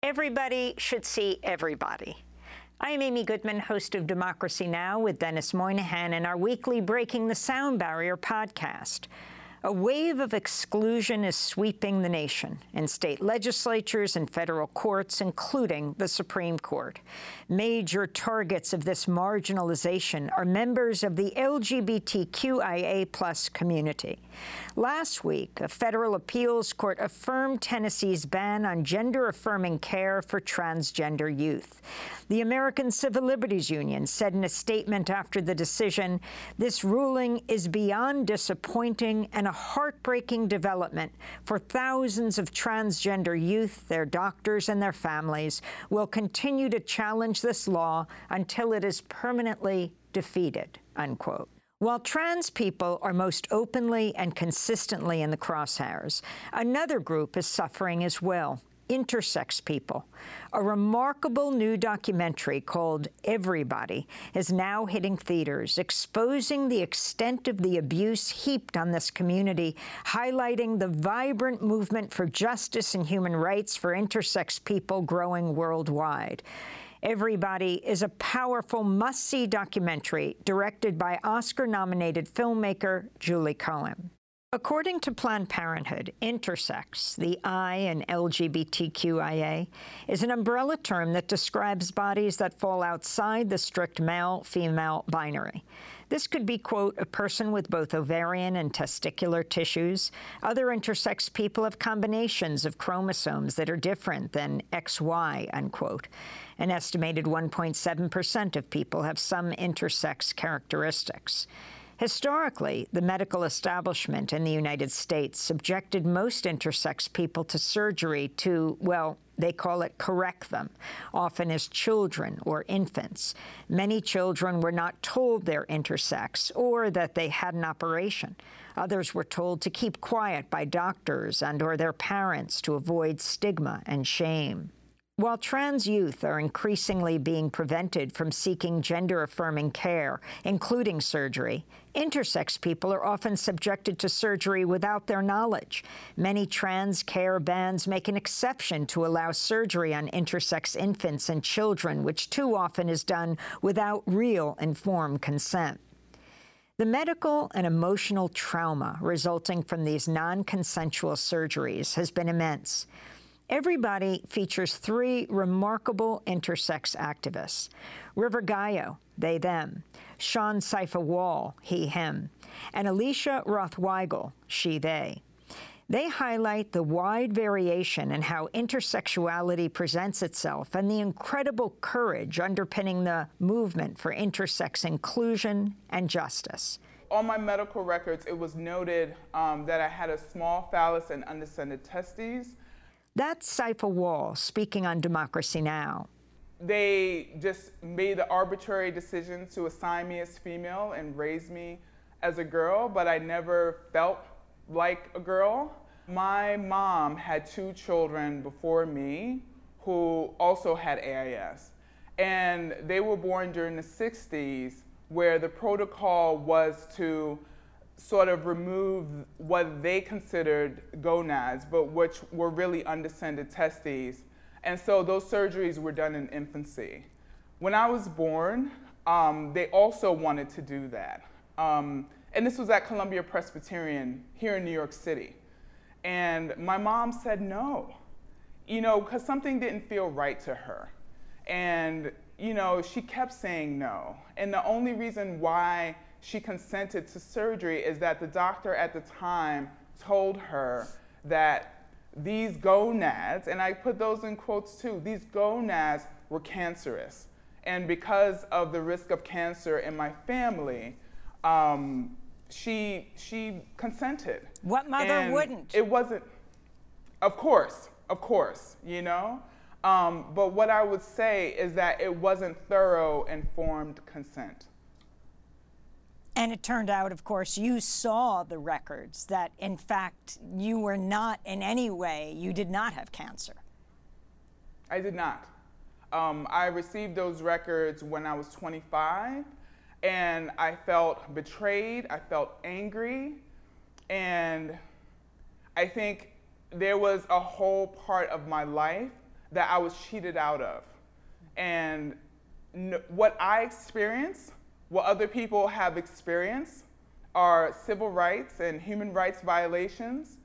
Everybody should see Every Body. I am Amy Goodman, host of Democracy Now! with Denis Moynihan and our weekly Breaking the Sound Barrier podcast. A wave of exclusion is sweeping the nation in state legislatures and federal courts, including the Supreme Court. Major targets of this marginalization are members of the LGBTQIA community. Last week, a federal appeals court affirmed Tennessee's ban on gender-affirming care for transgender youth. The American Civil Liberties Union said in a statement after the decision, this ruling is beyond disappointing and a heartbreaking development for thousands of transgender youth, their doctors, and their families will continue to challenge this law until it is permanently defeated, unquote. While trans people are most openly and consistently in the crosshairs, another group is suffering as well intersex people. A remarkable new documentary called Every Body is now hitting theaters, exposing the extent of the abuse heaped on this community, highlighting the vibrant movement for justice and human rights for intersex people growing worldwide. Every Body is a powerful must-see documentary directed by Oscar-nominated filmmaker Julie Cohen. According to Planned Parenthood, intersex, the I in LGBTQIA, is an umbrella term that describes bodies that fall outside the strict male-female binary. This could be, quote, a person with both ovarian and testicular tissues. Other intersex people have combinations of chromosomes that are different than XY, unquote. An estimated 1.7 percent of people have some intersex characteristics. Historically, the medical establishment in the United States subjected most intersex people to surgery to, well, they call it correct them, often as children or infants. Many children were not told they're intersex or that they had an operation. Others were told to keep quiet by doctors and or their parents to avoid stigma and shame. While trans youth are increasingly being prevented from seeking gender-affirming care, including surgery, intersex people are often subjected to surgery without their knowledge. Many trans care bans make an exception to allow surgery on intersex infants and children, which too often is done without real informed consent. The medical and emotional trauma resulting from these non-consensual surgeries has been immense. Every Body features three remarkable intersex activists. River Gallo, they, them. Sean Saifa Wall, he, him. And Alicia Roth-Weigel, she, they. They highlight the wide variation in how intersexuality presents itself and the incredible courage underpinning the movement for intersex inclusion and justice. On my medical records, it was noted um, that I had a small phallus and undescended testes, that's Saifa Wall speaking on Democracy Now! They just made the arbitrary decision to assign me as female and raise me as a girl, but I never felt like a girl. My mom had two children before me who also had AIS. And they were born during the 60s where the protocol was to sort of remove what they considered gonads, but which were really undescended testes. And so those surgeries were done in infancy. When I was born, um, they also wanted to do that. Um, and this was at Columbia Presbyterian here in New York City. And my mom said no, you know, because something didn't feel right to her. And, you know, she kept saying no. And the only reason why she consented to surgery is that the doctor at the time told her that these gonads, and I put those in quotes too, these gonads were cancerous. And because of the risk of cancer in my family, um, she, she consented. What mother and wouldn't? It wasn't, of course, of course, you know? Um, but what I would say is that it wasn't thorough, informed consent. And it turned out, of course, you saw the records that, in fact, you were not in any way, you did not have cancer. I did not. Um, I received those records when I was 25, and I felt betrayed, I felt angry, and I think there was a whole part of my life that I was cheated out of. And what I experience, what other people have experienced, are civil rights and human rights violations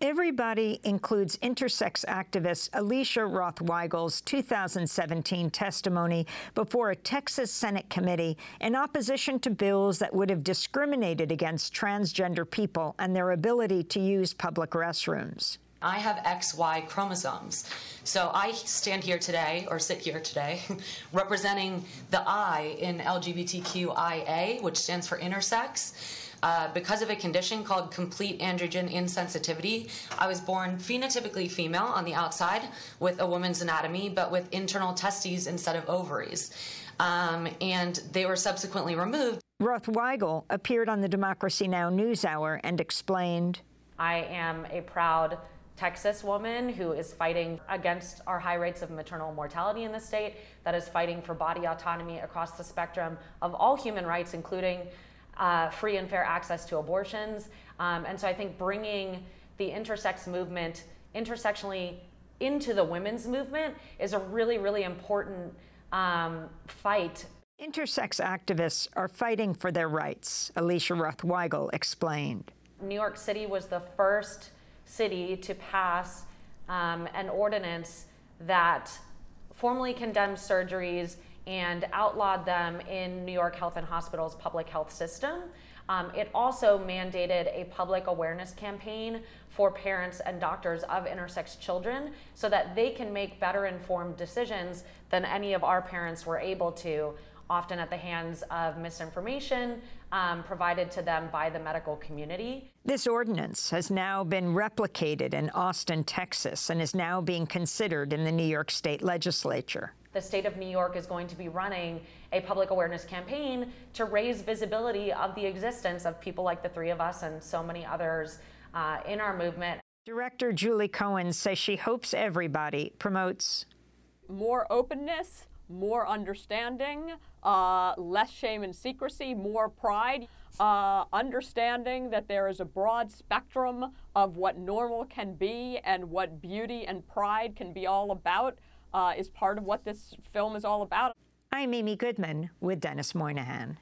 Every Body includes intersex activist Alicia Roth-Weigel's 2017 testimony before a Texas Senate committee in opposition to bills that would have discriminated against transgender people and their ability to use public restrooms. I have XY chromosomes. So I stand here today, or sit here today, representing the I in LGBTQIA, which stands for intersex. Uh, because of a condition called complete androgen insensitivity, I was born phenotypically female on the outside with a woman's anatomy, but with internal testes instead of ovaries. Um, and they were subsequently removed. Roth-Weigel appeared on the Democracy Now! NewsHour and explained I am a proud Texas woman who is fighting against our high rates of maternal mortality in the state, that is fighting for body autonomy across the spectrum of all human rights, including uh, free and fair access to abortions. Um, and so I think bringing the intersex movement intersectionally into the women's movement is a really, really important um, fight. Intersex activists are fighting for their rights, Alicia Roth-Weigel explained. New York City was the first city to pass um, an ordinance that formally condemned surgeries and outlawed them in New York Health and Hospitals public health system. Um, it also mandated a public awareness campaign for parents and doctors of intersex children so that they can make better informed decisions than any of our parents were able to, often at the hands of misinformation um, provided to them by the medical community. This ordinance has now been replicated in Austin, Texas, and is now being considered in the New York State legislature the state of New York is going to be running a public awareness campaign to raise visibility of the existence of people like the three of us and so many others uh, in our movement. Director Julie Cohen says she hopes Every Body promotes more openness, more understanding, uh, less shame and secrecy, more pride, uh, understanding that there is a broad spectrum of what normal can be and what beauty and pride can be all about uh, is part of what this film is all about. I'm Amy Goodman with Denis Moynihan.